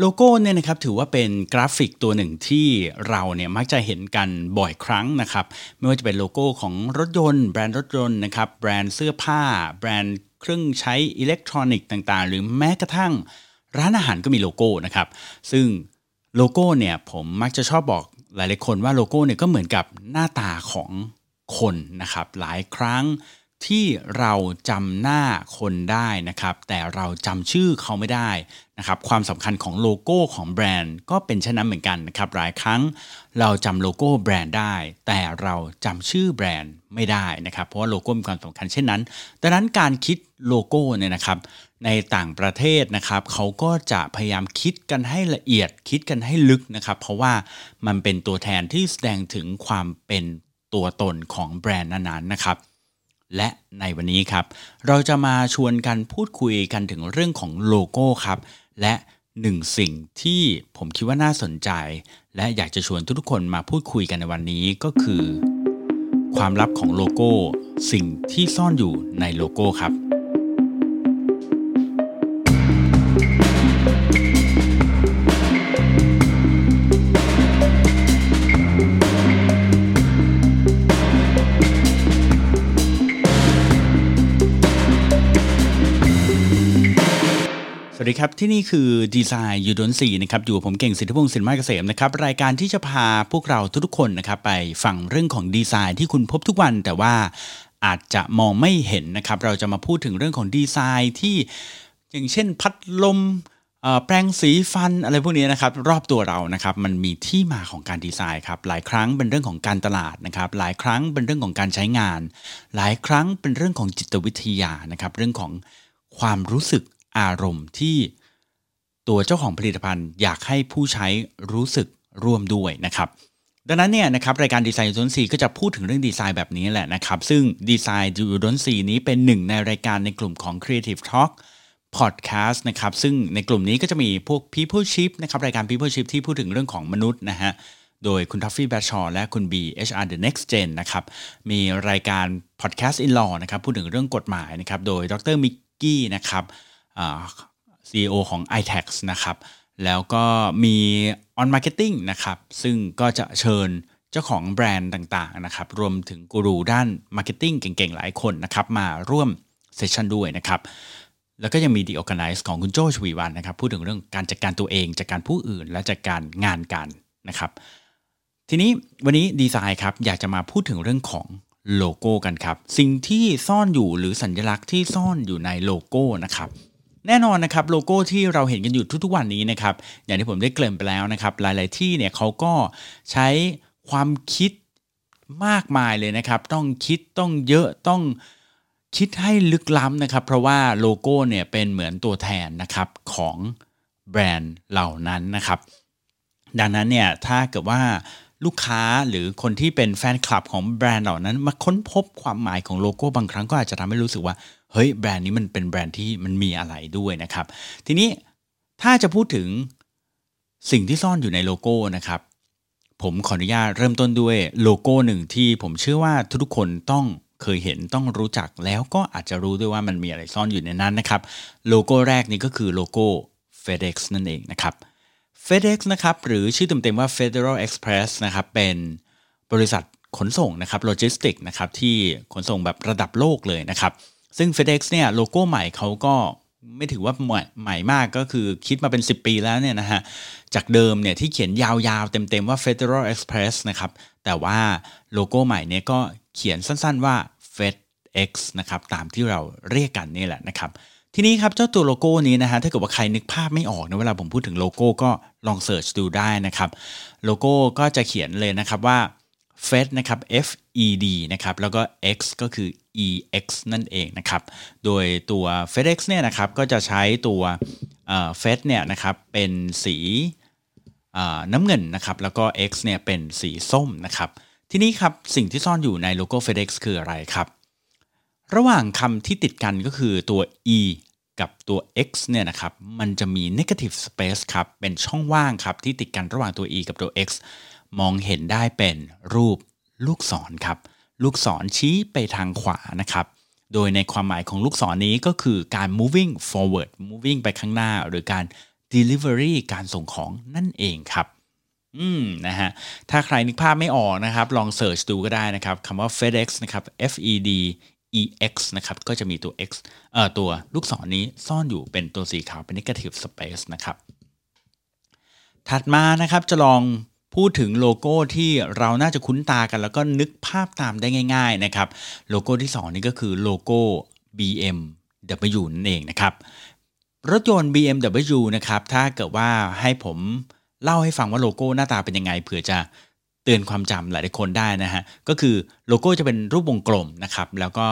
โลโก้เนี่ยนะครับถือว่าเป็นกราฟิกตัวหนึ่งที่เราเนี่ยมักจะเห็นกันบ่อยครั้งนะครับไม่ว่าจะเป็นโลโก้ของรถยนต์ แบรนด์รถยนต์นะครับแบรนด์เสื้อผ้า แบรนด์เครื่องใช้อิเล็กทรอนิกส์ต่างๆ หรือแม้กระทั่งร้านอาหารก็มีโลโก้นะครับซึ่งโลโก้เนี่ยผมมักจะชอบบอกหลายๆคนว่าโลโก้เนี่ยก็เหมือนกับหน้าตาของคนนะครับหลายครั้ง ที่เราจำหน้าคนได้นะครับ แต่เราจำชื่อเขาไม่ได้นะครับ ความสำคัญของโลโก้ของแบรนด์ก็เป็นเช่นนั้นเหมือนกันนะครับ หลายครั้งเราจำโลโก้แบรนด์ได้ แต่เราจำชื่อแบรนด์ไม่ได้นะครับ เพราะว่าโลโก้มีความสำคัญเช่นนั้นดังนั้นการคิดโลโก้เนี่ยนะครับ ในต่างประเทศนะครับ เขาก็จะพยายามคิดกันให้ละเอียดคิดกันให้ลึกนะครับ เพราะว่ามันเป็นตัวแทนที่แสดงถึงความเป็นตัวตนของแบรนด์นั้นๆนะครับ และในวันนี้ครับ เราจะมาชวนกันพูดคุยกันถึงเรื่องของโลโก้ครับ และหนึ่งสิ่งที่ผมคิดว่าน่าสนใจ และอยากจะชวนทุกคนมาพูดคุยกันในวันนี้ก็คือ ความลับของโลโก้ สิ่งที่ซ่อนอยู่ในโลโก้ครับ ดีครับ ที่นี่คือดีไซน์ยูดนซีนะครับ อยู่ผมเก่งสิทธิพงศ์สินไม้เกษมนะครับ รายการที่จะพาพวกเราทุกๆคนนะครับ ไปฟังเรื่องของดีไซน์ที่คุณพบทุกวันแต่ว่าอาจจะมองไม่เห็นนะครับ เราจะมาพูดถึงเรื่องของดีไซน์ที่อย่างเช่นพัดลมแปรงสีฟันอะไรพวกนี้นะครับ รอบตัวเรานะครับมันมีที่มาของการดีไซน์ครับหลายครั้งเป็นเรื่องของการตลาดนะครับ หลายครั้งเป็นเรื่องของการใช้งาน หลายครั้งเป็นเรื่องของจิตวิทยานะครับ เรื่องของความรู้สึก อารมณ์ที่ตัวเจ้าของผลิตภัณฑ์อยากให้ผู้ใช้รู้สึกร่วมด้วยนะครับ ดังนั้นเนี่ยนะครับรายการดีไซน์ยูดนซีก็จะพูดถึงเรื่องดีไซน์แบบนี้แหละนะครับ ซึ่งดีไซน์ยูดนซีนี้เป็นหนึ่งในรายการในกลุ่มของ Creative Talk Podcast นะครับ ซึ่งในกลุ่มนี้ก็จะมีพวก People Ship นะครับรายการ People Ship ที่พูดถึงเรื่องของมนุษย์นะฮะโดยคุณทัฟฟี่แบชชอและคุณ B HR The Next Gen นะครับมีรายการ Podcast in Law นะครับพูดถึงเรื่องกฎหมายนะครับโดยดรมิกกี้นะครับ CEO ของ iTax นะครับแล้วก็มี On Marketing นะครับซึ่งก็จะเชิญเจ้าของแบรนด์ต่างๆนะครับรวมถึงกูรูด้าน Marketing เก่งๆ หลายคนนะครับมาร่วมเซสชันด้วยนะครับแล้วก็ยังมี The Organize ของคุณโจชวีวันนะครับพูดถึงเรื่องการจัดการตัวเองจัดการผู้อื่น และจัดการงานกันนะครับทีนี้วันนี้ดีไซน์ครับอยากจะมาพูดถึงเรื่องของโลโก้กันครับ สิ่งที่ซ่อนอยู่หรือสัญลักษณ์ที่ซ่อนอยู่ในโลโก้นะครับ แน่นอนนะครับโลโก้ที่เราเห็นกันอยู่ทุกๆวันนี้นะครับอย่างที่ผมได้เกริ่นไปแล้วนะครับหลาย ๆที่เนี่ยเขาก็ใช้ความคิดมากมายเลยนะครับ ต้องคิดต้องเยอะต้องคิดให้ลึกล้ำนะครับ เพราะว่าโลโก้เนี่ยเป็นเหมือนตัวแทนนะครับของแบรนด์เหล่านั้นนะครับ ดังนั้นเนี่ยถ้าเกิดว่าลูกค้าหรือคนที่เป็นแฟนคลับของแบรนด์เหล่านั้น มาค้นพบความหมายของโลโก้บางครั้งก็อาจจะทำให้รู้สึกว่า เฮ้ยแบรนด์นี้มันเป็นแบรนด์ที่มันมีอะไรด้วยนะครับ ทีนี้ถ้าจะพูดถึงสิ่งที่ซ่อนอยู่ในโลโก้นะครับ ผมขออนุญาตเริ่มต้นด้วยโลโก้หนึ่งที่ผมเชื่อว่าทุกคนต้องเคยเห็นต้องรู้จักแล้วก็อาจจะรู้ด้วยว่ามันมีอะไรซ่อนอยู่ในนั้นนะครับ โลโก้แรกนี้ก็คือโลโก้ FedEx นั่นเองนะครับ FedEx นะครับหรือชื่อเต็มๆว่า Federal Express นะครับเป็นบริษัทขนส่งนะครับโลจิสติกนะครับที่ขนส่งแบบระดับโลกเลยนะครับ ซึ่ง FedEx เนี่ยโลโก้ใหม่เขาก็ไม่ถือว่าใหม่ใหม่มากก็คือคิดมาเป็น 10 ปีแล้วเนี่ยนะฮะ จากเดิมเนี่ยที่เขียนยาวๆ เต็มๆว่า Federal Express นะครับ แต่ว่าโลโก้ใหม่เนี่ยก็เขียนสั้นๆว่า FedEx นะครับ ตามที่เราเรียกกันนี่แหละนะครับ ทีนี้ครับเจ้าตัวโลโก้นี้นะฮะถ้าเกิดว่าใครนึกภาพไม่ออกนะเวลาผมพูดถึงโลโก้ก็ลอง search ดูได้นะครับ โลโก้ก็จะเขียนเลยนะครับว่า Fed นะครับ F E D นะครับแล้วก็ X ก็คือ EX นั่นเองนะครับ โดยตัว FedEx เนี่ยนะครับก็จะใช้ตัว Fed เนี่ยนะครับเป็นสีน้ำเงินนะครับแล้วก็ X เนี่ยเป็นสีส้มนะครับทีนี้ครับสิ่งที่ซ่อนอยู่ในโลโก้ FedEx คืออะไรครับ ระหว่างคำที่ติดกันก็คือตัว E กับตัว x เนี่ยนะครับ มันจะมี negative space ครับ เป็นช่องว่างครับ ที่ติดกันระหว่างตัว e กับตัว x มองเห็นได้เป็นรูปลูกศรครับ ลูกศรชี้ไปทางขวานะครับ โดยในความหมายของลูกศรนนี้ก็คือการ moving forward moving ไปข้างหน้า หรือการ delivery การส่งของนั่นเองครับ อืมนะฮะ ถ้าใครนึกภาพไม่ออกนะครับ ลองเสิร์ชดูก็ได้นะครับคำว่า FedEx นะครับ F E D E X นะครับ ก็จะมีตัว X เอ่อตัวลูกศรนนี้ซ่อนอยู่เป็นตัวสีขาวเป็น negative space นะครับ ถัดมานะครับจะลอง พูดถึงโลโก้ที่เราน่าจะคุ้นตากัน แล้วก็นึกภาพตามได้ง่าย ๆนะครับ โลโก้ที่ 2 นี่ก็คือโลโก้ BMW นั่นเองนะครับ รถยนต์ BMW นะครับ ถ้าเกิดว่าให้ผมเล่าให้ฟังว่าโลโก้หน้าตาเป็นยังไงเผื่อจะเตือนความจำหลายคนได้นะฮะ ก็คือโลโก้จะเป็นรูปวงกลมนะครับ แล้วก็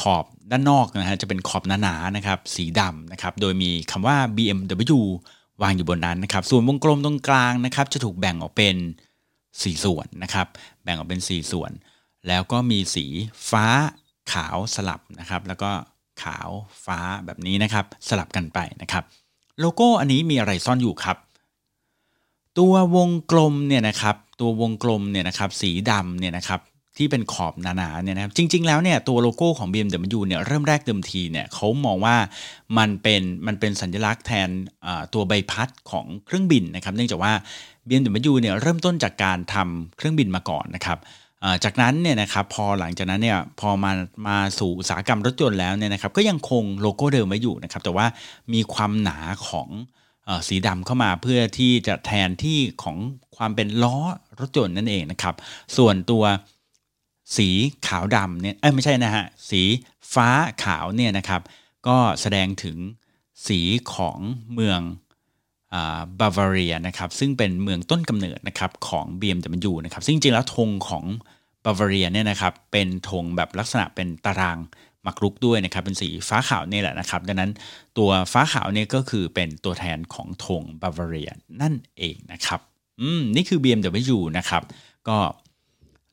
ขอบด้านนอกนะฮะจะเป็นขอบหนาๆนะครับ สีดำนะครับ โดยมีคำว่า BMW วางอยู่บนนั้นนะครับ ส่วนวงกลมตรงกลางนะครับ จะถูกแบ่งออกเป็น 4 ส่วนนะครับ แบ่งออกเป็น 4 ส่วน แล้วก็มีสีฟ้าขาวสลับนะครับ แล้วก็ขาวฟ้าแบบนี้นะครับ สลับกันไปนะครับ โลโก้อันนี้มีอะไรซ่อนอยู่ครับ ตัววงกลมเนี่ยนะครับ ตัววงกลมเนี่ยนะครับ สีดำเนี่ยนะครับ ที่เป็นขอบหนาๆเนี่ยนะครับจริง ๆ แล้วเนี่ยตัวโลโก้ของ BMW เนี่ยเริ่มแรกเดิมทีเนี่ยเขามองว่ามันเป็นมันเป็นสัญลักษณ์แทนตัวใบพัดของเครื่องบินนะครับเนื่องจากว่า BMW เนี่ยเริ่มต้นจากการทำเครื่องบินมาก่อนนะครับจากนั้นเนี่ยนะครับพอหลังจากนั้นเนี่ยพอมามาสู่อุตสาหกรรมรถยนต์แล้วเนี่ยนะครับก็ยังคงโลโก้เดิมไว้อยู่นะครับแต่ว่ามีความหนาของสีดำเข้ามาเพื่อที่จะแทนที่ของความเป็นล้อรถยนต์นั่นเองนะครับส่วนตัว สีขาวดำเนี่ยเอ้ไม่ใช่นะฮะสีฟ้าขาวเนี่ยนะครับ ก็แสดงถึงสีของเมืองบาวาเรียนะครับซึ่งเป็นเมืองต้นกำเนิดนะครับของ BMW นะครับซึ่งจริงๆแล้วธงของบาวาเรียเนี่ยนะครับเป็นธงแบบลักษณะเป็นตารางมักรุกด้วยนะครับเป็นสีฟ้าขาวนี่แหละนะครับ ดังนั้นตัวฟ้าขาวเนี่ยก็คือเป็นตัวแทนของธงบาวาเรียนั่นเองนะครับอืมนี่คือ BMW นะครับก็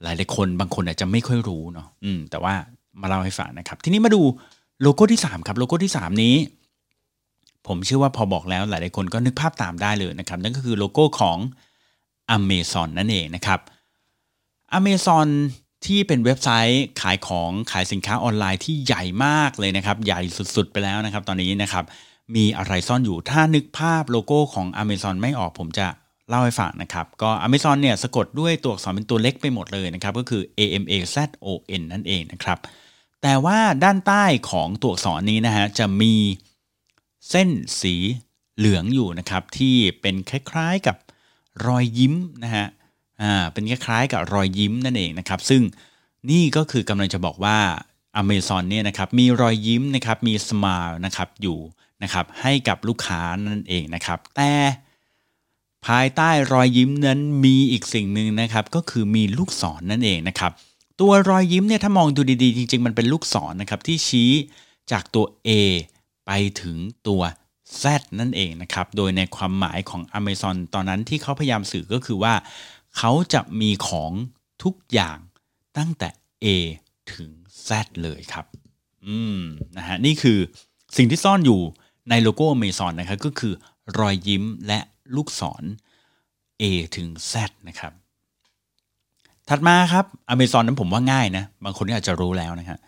หลายหลายคนบางคนอาจจะไม่ค่อยรู้เนาะอืมแต่ว่ามาเล่าให้ฟังนะครับ ทีนี้มาดูโลโก้ที่ 3 ครับโลโก้ที่ 3 นี้ ผมเชื่อว่าพอบอกแล้วหลายๆคนก็นึกภาพตามได้เลยนะครับ นั่นก็คือโลโก้ของ Amazon นั่นเองนะครับ Amazon ที่เป็นเว็บไซต์ขายของขายสินค้าออนไลน์ที่ใหญ่มากเลยนะครับ ใหญ่สุดๆ ไปแล้วนะครับ ตอนนี้นะครับ มีอะไรซ่อนอยู่ถ้านึกภาพโลโก้ของ Amazon ไม่ออกผมจะ เล่าให้ฟังนะครับ ก็ Amazon เนี่ยสะกดด้วยตัวอักษรเป็นตัวเล็กไปหมดเลยนะครับ ก็คือ A M A Z O N นั่นเองนะครับ แต่ว่าด้านใต้ของตัวอักษรนี้นะฮะจะมีเส้นสีเหลืองอยู่นะครับ ที่เป็นคล้ายๆกับรอยยิ้มนะฮะอ่าเป็นคล้ายๆกับรอยยิ้มนั่นเองนะครับ ซึ่งนี่ก็คือกำลังจะบอกว่า Amazon เนี่ยนะครับมีรอยยิ้มนะครับมีสม l e นะครับอยู่นะครับให้กับลูกค้านั่นเองนะครับ แต่ ภายใต้รอยยิ้มนั้นมีอีกสิ่งหนึ่งนะครับ ก็คือมีลูกศรนนั่นเองนะครับ ตัวรอยยิ้มเนี่ยถ้ามองดูดีๆ จริง ๆ มันเป็นลูกศรนนะครับที่ชี้จากตัว A ไปถึงตัว Z นั่นเองนะครับ โดยในความหมายของ Amazon ตอนนั้นที่เขาพยายามสื่อก็คือว่า เขาจะมีของทุกอย่างตั้งแต่ A ถึง Z เลยครับ อืมนะฮะนี่คือสิ่งที่ซ่อนอยู่ในโลโก้ Amazon นะครับก็คือรอยยิ้มและ ลูกศร A ถึง Z นะครับ ถัดมาครับ Amazon นั้นผมว่าง่ายนะ บางคนอาจจะรู้แล้วนะครับ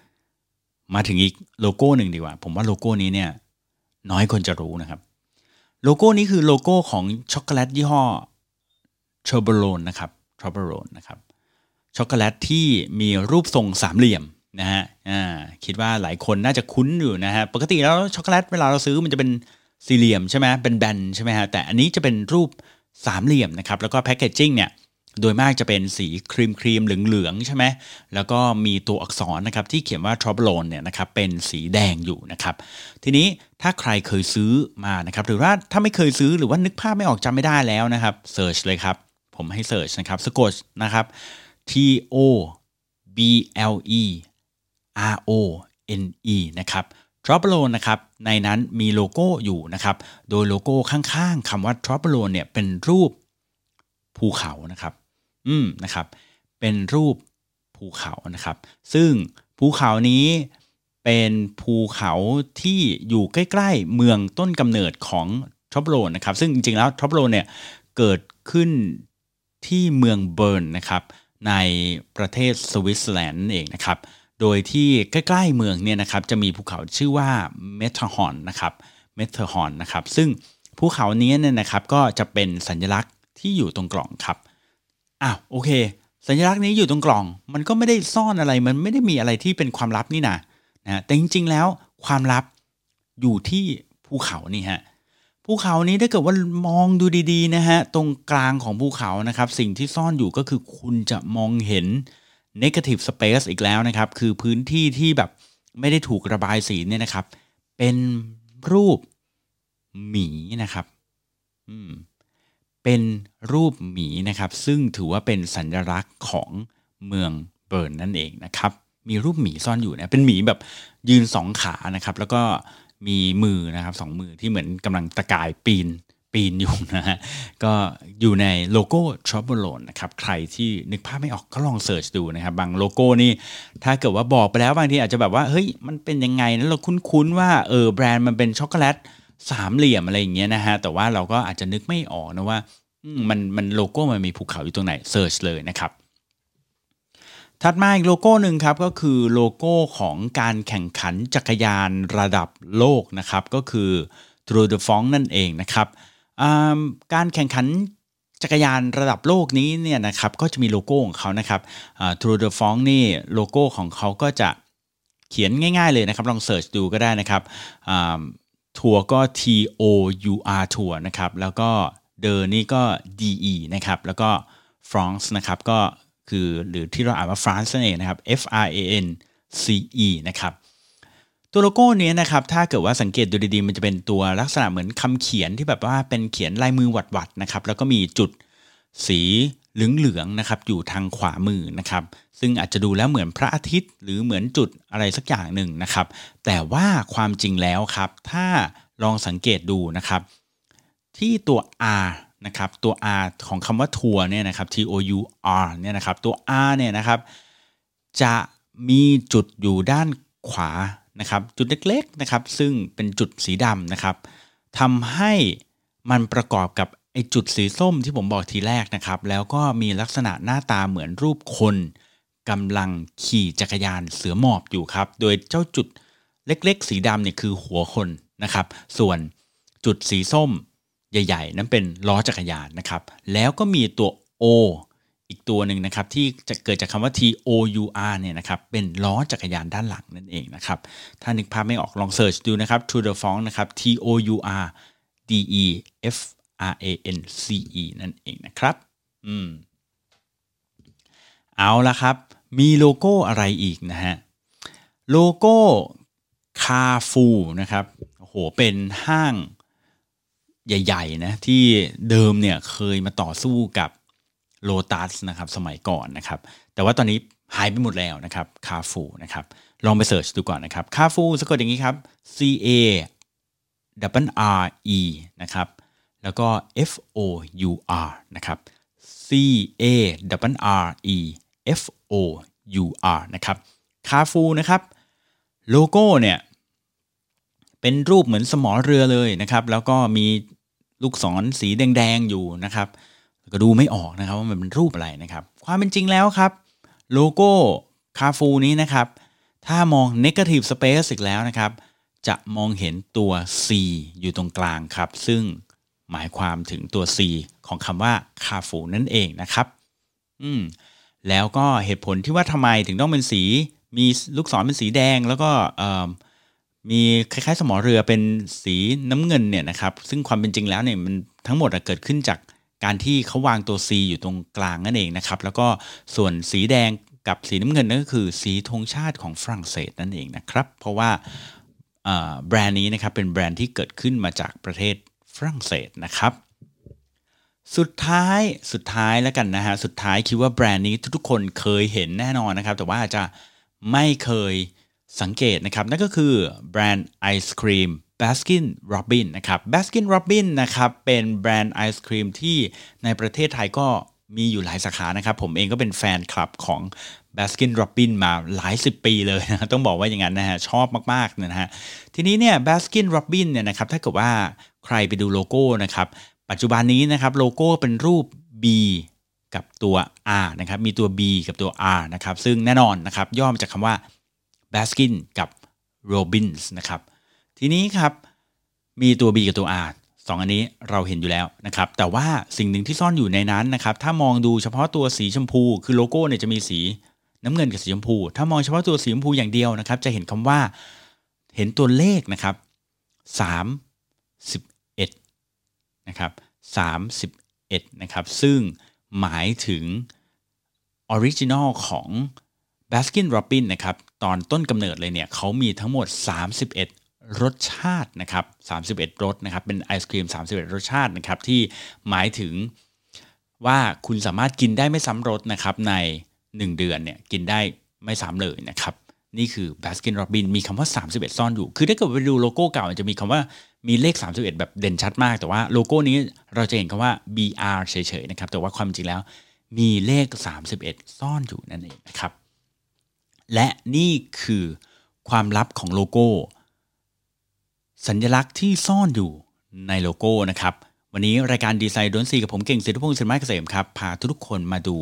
มาถึงอีกโลโก้หนึ่งดีกว่า ผมว่าโลโก้นี้เนี่ยน้อยคนจะรู้นะครับ โลโก้นี้คือโลโก้ของช็อกโกแลตยี่ห้อ Toblerone นะครับ Toblerone นะครับช็อกโกแลตที่มีรูปทรงสามเหลี่ยมนะฮะคิดว่าหลายคนน่าจะคุ้นอยู่นะฮะปกติแล้วช็อกโกแลตเวลาเราซื้อมันจะเป็น สี่เหลี่ยมใช่ไหมเป็นแบนใช่ไหมฮะแต่อันนี้จะเป็นรูปสามเหลี่ยมนะครับแล้วก็ packaging เนี่ยโดยมากจะเป็นสีครีมครีมเหลืองๆใช่ไหมแล้วก็มีตัวอักษรนะครับที่เขียนว่า t r o u b l o n เนี่ยนะครับเป็นสีแดงอยู่นะครับ ทีนี้ถ้าใครเคยซื้อมานะครับหรือว่าถ้าไม่เคยซื้อหรือว่านึกภาพไม่ออกจำไม่ได้แล้วนะครับ search เลยครับ ผมให้ search นะครับสะกดนะครับ T O B L E R O N E นะครับ t r o p โ l o n นะครับในนั้นมีโลโก้อยู่นะครับโดยโลโก้ข้างๆคำว่า t r o p โ l o n เนี่ยเป็นรูปภูเขานะครับอืมนะครับเป็นรูปภูเขานะครับ ซึ่งภูเขานี้เป็นภูเขาที่อยู่ใกล้ๆเมืองต้นกำเนิดของ Toblerone นะครับ ซึ่งจริงๆแล้ว Toblerone เนี่ยเกิดขึ้นที่เมืองเบิร์นนะครับในประเทศสวิตเซอร์แลนด์เองนะครับ โดยที่ใกล้ๆเมืองเนี่ยนะครับจะมีภูเขาชื่อว่าเมทฮอนนะครับเมทฮอนนะครับซึ่งภูเขานี้เนี่ยนะครับก็จะเป็นสัญลักษณ์ที่อยู่ตรงกล่องครับอ้าวโอเค สัญลักษณ์นี้อยู่ตรงกล่อง มันก็ไม่ได้ซ่อนอะไรมันไม่ได้มีอะไรที่เป็นความลับนี่นะนะแต่จริงๆแล้วความลับอยู่ที่ภูเขานี่ฮะภูเขานี้ถ้าเกิดว่ามองดูดีๆนะฮะตรงกลางของภูเขานะครับ สิ่งที่ซ่อนอยู่ก็คือคุณจะมองเห็น negative space อีกแล้วนะครับ คือพื้นที่ที่แบบไม่ได้ถูกระบายสีเนี่ยนะครับ เป็นรูปหมีนะครับอืมเป็นรูปหมีนะครับ ซึ่งถือว่าเป็นสัญลักษณ์ของเมืองเบิร์นนั่นเองนะครับ มีรูปหมีซ่อนอยู่นะเป็นหมีแบบยืนสองขานะครับ แล้วก็มีมือนะครับสองมือที่เหมือนกำลังตะกายปีน ปีนอยู่นะฮะก็อยู่ในโลโก้ Toblerone นะครับใครที่นึกภาพไม่ออกก็ลอง search ดูนะครับบางโลโก้นี่ถ้าเกิดว่าบอกไปแล้วบางทีอาจจะแบบว่าเฮ้ยมันเป็นยังไงนะเราคุ้นๆว่าเออแบรนด์มันเป็นช็อกโกแลตสามเหลี่ยมอะไรอย่างเงี้ยนะฮะแต่ว่าเราก็อาจจะนึกไม่ออกนะว่ามันมันโลโก้มันมีภูเขาอยู่ตรงไหน search เลยนะครับถัดมาอีกโลโก้หนึ่งครับก็คือโลโก้ของการแข่งขันจักรยานระดับโลกนะครับก็คือ Tour de France นั่นเองนะครับ การแข่งขันจักรยานระดับโลกนี้เนี่ยนะครับก็จะมีโลโก้ของเขานะครับ Tour de France นี่โลโก้ของเขาก็จะเขียนง่ายๆเลยนะครับ ลอง search ดูก็ได้นะครับทัวร์ก็ T O U R ทัวร์นะครับ แล้วก็ de นี่ก็ D E นะครับ แล้วก็ France นะครับก็คือหรือที่เราอ่านว่า France นั่นเองนะครับ F R A N C E นะครับ ตัวโลโก้นี้นะครับ ถ้าเกิดว่าสังเกตดูดีๆ มันจะเป็นตัวลักษณะเหมือนคำเขียนที่แบบว่าเป็นเขียนลายมือหวัดๆนะครับ แล้วก็มีจุดสีเหลืองๆนะครับ อยู่ทางขวามือนะครับ ซึ่งอาจจะดูแล้วเหมือนพระอาทิตย์ หรือเหมือนจุดอะไรสักอย่างหนึ่งนะครับ แต่ว่าความจริงแล้วครับ ถ้าลองสังเกตดูนะครับ ที่ตัว R นะครับตัว R ของคำว่าทัวร์เนี่ยนะครับ T O U R เนี่ยนะครับตัว R เนี่ยนะครับ จะมีจุดอยู่ด้านขวา นะครับจุดเล็กๆนะครับซึ่งเป็นจุดสีดำนะครับทำให้มันประกอบกับไอจุดสีส้มที่ผมบอกทีแรกนะครับแล้วก็มีลักษณะหน้าตาเหมือนรูปคนกำลังขี่จักรยานเสือหมอบอยู่ครับ โดยเจ้าจุดเล็กๆ สีดำเนี่ยคือหัวคนนะครับ ส่วนจุดสีส้มใหญ่ ๆ นั้นเป็นล้อจักรยานนะครับ แล้วก็มีตัว O อีกตัวหนึ่งนะครับที่จะเกิดจากคำว่า T O U R เนี่ยนะครับเป็นล้อจักรยานด้านหลังนั่นเองนะครับถ้านึกภาพไม่ออกลองเสิร์ชดูนะครับ To the f o n นะครับ T O U R D E F R A N C E นั่นเองนะครับอืมเอาละครับ มีโลโก้อะไรอีกนะฮะโลโก้คาฟูนะครับโอ้โหเป็นห้างใหญ่ๆนะที่เดิมเนี่ยเคยมาต่อสู้กับ โลตัสนะครับสมัยก่อนนะครับแต่ว่าตอนนี้หายไปหมดแล้วนะครับคาฟูนะครับลองไป search ดูก่อนนะครับคาฟูสะกดอย่างนี้ครับ C A R R E นะครับแล้วก็ F O U R นะครับ C A W R E F O U R นะครับคาฟูนะครับโลโก้เนี่ยเป็นรูปเหมือนสมอเรือเลยนะครับ แล้วก็มีลูกศรสีแดง ๆ อยู่นะครับ ก็ดูไม่ออกนะครับว่ามันเป็นรูปอะไรนะครับ ความเป็นจริงแล้วครับ โลโก้คาฟูนี้นะครับ ถ้ามอง negative space อีกแล้วนะครับ จะมองเห็นตัว C อยู่ตรงกลางครับ ซึ่งหมายความถึงตัว C ของคำว่าคาฟูนั่นเองนะครับ อืมแล้วก็เหตุผลที่ว่าทำไมถึงต้องเป็นสี มีลูกศรเป็นสีแดงแล้วก็มีคล้ายๆ สมอเรือเป็นสีน้ำเงินเนี่ยนะครับ ซึ่งความเป็นจริงแล้วเนี่ยมันทั้งหมดเกิดขึ้นจาก การที่เขาวางตัว C อยู่ตรงกลางนั่นเองนะครับ แล้วก็ส่วนสีแดงกับสีน้ำเงินนั่นก็คือสีธงชาติของฝรั่งเศสนั่นเองนะครับ เพราะว่าแบรนด์นี้นะครับเป็นแบรนด์ที่เกิดขึ้นมาจากประเทศฝรั่งเศสนะครับ สุดท้ายสุดท้ายแล้วกันนะฮะสุดท้ายคิดว่าแบรนด์นี้ทุกๆคนเคยเห็นแน่นอนนะครับ แต่ว่าอาจจะไม่เคยสังเกตนะครับ นั่นก็คือแบรนด์ไอศครีม Baskin Robbins นะครับ Baskin Robbins นะครับเป็นแบรนด์ไอศครีมที่ในประเทศไทยก็มีอยู่หลายสาขานะครับ ผมเองก็เป็นแฟนคลับของ Baskin Robbins มาหลายสิบปีเลยนะต้องบอกว่าอย่างนั้นนะฮะชอบมากๆนะฮะทีนี้เนี่ย Baskin Robbins เนี่ยนะครับถ้าเกิดว่าใครไปดูโลโก้นะครับปัจจุบันนี้นะครับโลโก้เป็นรูป B กับตัว R นะครับมีตัว B กับตัว R นะครับซึ่งแน่นอนนะครับย่อมาจากคำว่า Baskin กับ Robbins นะครับ ทีนี้ครับมีตัว B กับตัว R สองอันนี้เราเห็นอยู่แล้วนะครับแต่ว่าสิ่งหนึ่งที่ซ่อนอยู่ในนั้นนะครับถ้ามองดูเฉพาะตัวสีชมพู คือโลโก้เนี่ยจะมีสีน้ำเงินกับสีชมพู ถ้ามองเฉพาะตัวสีชมพูอย่างเดียวนะครับ จะเห็นคำว่าเห็นตัวเลขนะครับ31นะครับ31นะครับซึ่งหมายถึง original ของ Baskin Robbins นะครับตอนต้นกำเนิดเลยเนี่ยเขามีทั้งหมด 31 รสชาตินะครับ31 รสนะครับ เป็นไอศครีม 31 รสชาตินะครับ ที่หมายถึงว่าคุณสามารถกินได้ไม่ซ้ำรสนะครับ ใน 1 เดือนเนี่ยกินได้ไม่ซ้ำเลยนะครับ นี่คือ Baskin Robbins มีคำว่า 31 ซ่อนอยู่ คือถ้าเกิดไปดูโลโก้เก่าจะมีคำว่ามีเลข 31 แบบเด่นชัดมาก แต่ว่าโลโก้นี้เราจะเห็นคำว่า BR เฉยๆนะครับ แต่ว่าความจริงแล้ว มีเลข 31 ซ่อนอยู่นั่นเองนะครับ และนี่คือความลับของโลโก้ สัญลักษณ์ที่ซ่อนอยู่ในโลโก้นะครับ วันนี้รายการดีไซน์ดนซีกับผมเก่งสิทธิพงศ์สินไม้เกษมครับ พาทุกคนมาดู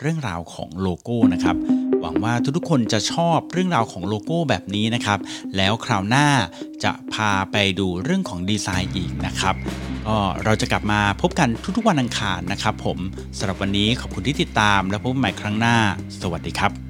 เรื่องราวของโลโก้นะครับ หวังว่าทุกๆคนจะชอบเรื่องราวของโลโก้แบบนี้นะครับ แล้วคราวหน้าจะพาไปดูเรื่องของดีไซน์อีกนะครับก็เราจะกลับมาพบกันทุกๆวันอังคารนะครับ ผมสำหรับวันนี้ขอบคุณที่ติดตามและพบใหม่ครั้งหน้า สวัสดีครับ